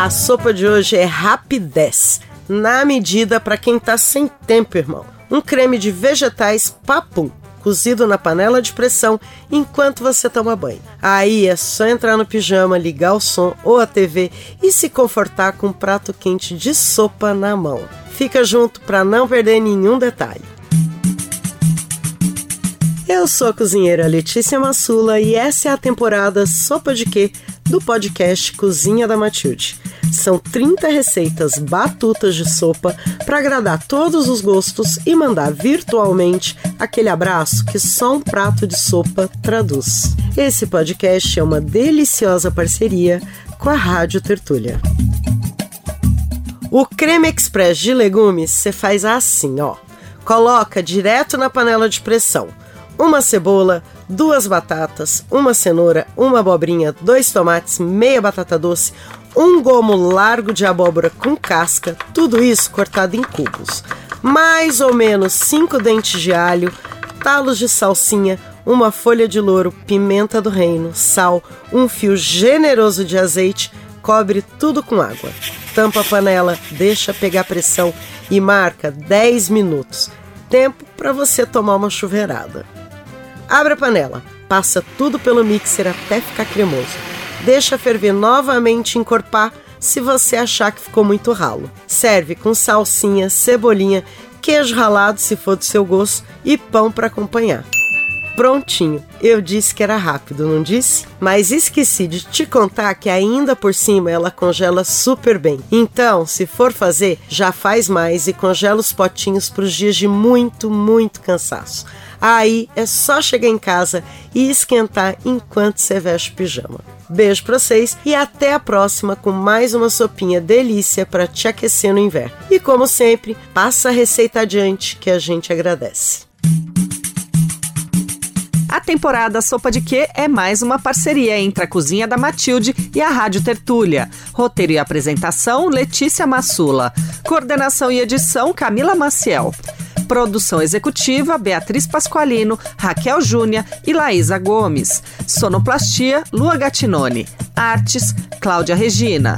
A sopa de hoje é rapidez, na medida para quem tá sem tempo, irmão. Um creme de vegetais papum, cozido na panela de pressão enquanto você toma banho. Aí é só entrar no pijama, ligar o som ou a TV e se confortar com um prato quente de sopa na mão. Fica junto para não perder nenhum detalhe. Eu sou a cozinheira Letícia Massula e essa é a temporada Sopa de Quê do podcast Cozinha da Matilde. São 30 receitas batutas de sopa para agradar todos os gostos e mandar virtualmente aquele abraço que só um prato de sopa traduz. Esse podcast é uma deliciosa parceria com a Rádio Tertúlia. O creme express de legumes você faz assim, ó. Coloca direto na panela de pressão uma cebola, duas batatas, uma cenoura, uma abobrinha, dois tomates, meia batata doce, um gomo largo de abóbora com casca, tudo isso cortado em cubos. Mais ou menos cinco dentes de alho, talos de salsinha, uma folha de louro, pimenta do reino, sal, um fio generoso de azeite, cobre tudo com água. Tampa a panela, deixa pegar pressão e marca 10 minutos. Tempo para você tomar uma chuveirada. Abre a panela, passa tudo pelo mixer até ficar cremoso. Deixa ferver novamente e encorpar se você achar que ficou muito ralo. Serve com salsinha, cebolinha, queijo ralado se for do seu gosto e pão para acompanhar. Prontinho. Eu disse que era rápido, não disse? Mas esqueci de te contar que ainda por cima ela congela super bem. Então, se for fazer, já faz mais e congela os potinhos para os dias de muito, muito cansaço. Aí é só chegar em casa e esquentar enquanto você veste pijama. Beijo pra vocês e até a próxima com mais uma sopinha delícia para te aquecer no inverno. E como sempre, passa a receita adiante que a gente agradece. A temporada Sopa de Quê é mais uma parceria entre a Cozinha da Matilde e a Rádio Tertúlia. Roteiro e apresentação, Letícia Massula. Coordenação e edição, Camila Maciel. Produção executiva: Beatriz Pasqualino, Raquel Júnia e Laísa Gomes. Sonoplastia: Lua Gatinone. Artes: Cláudia Regina.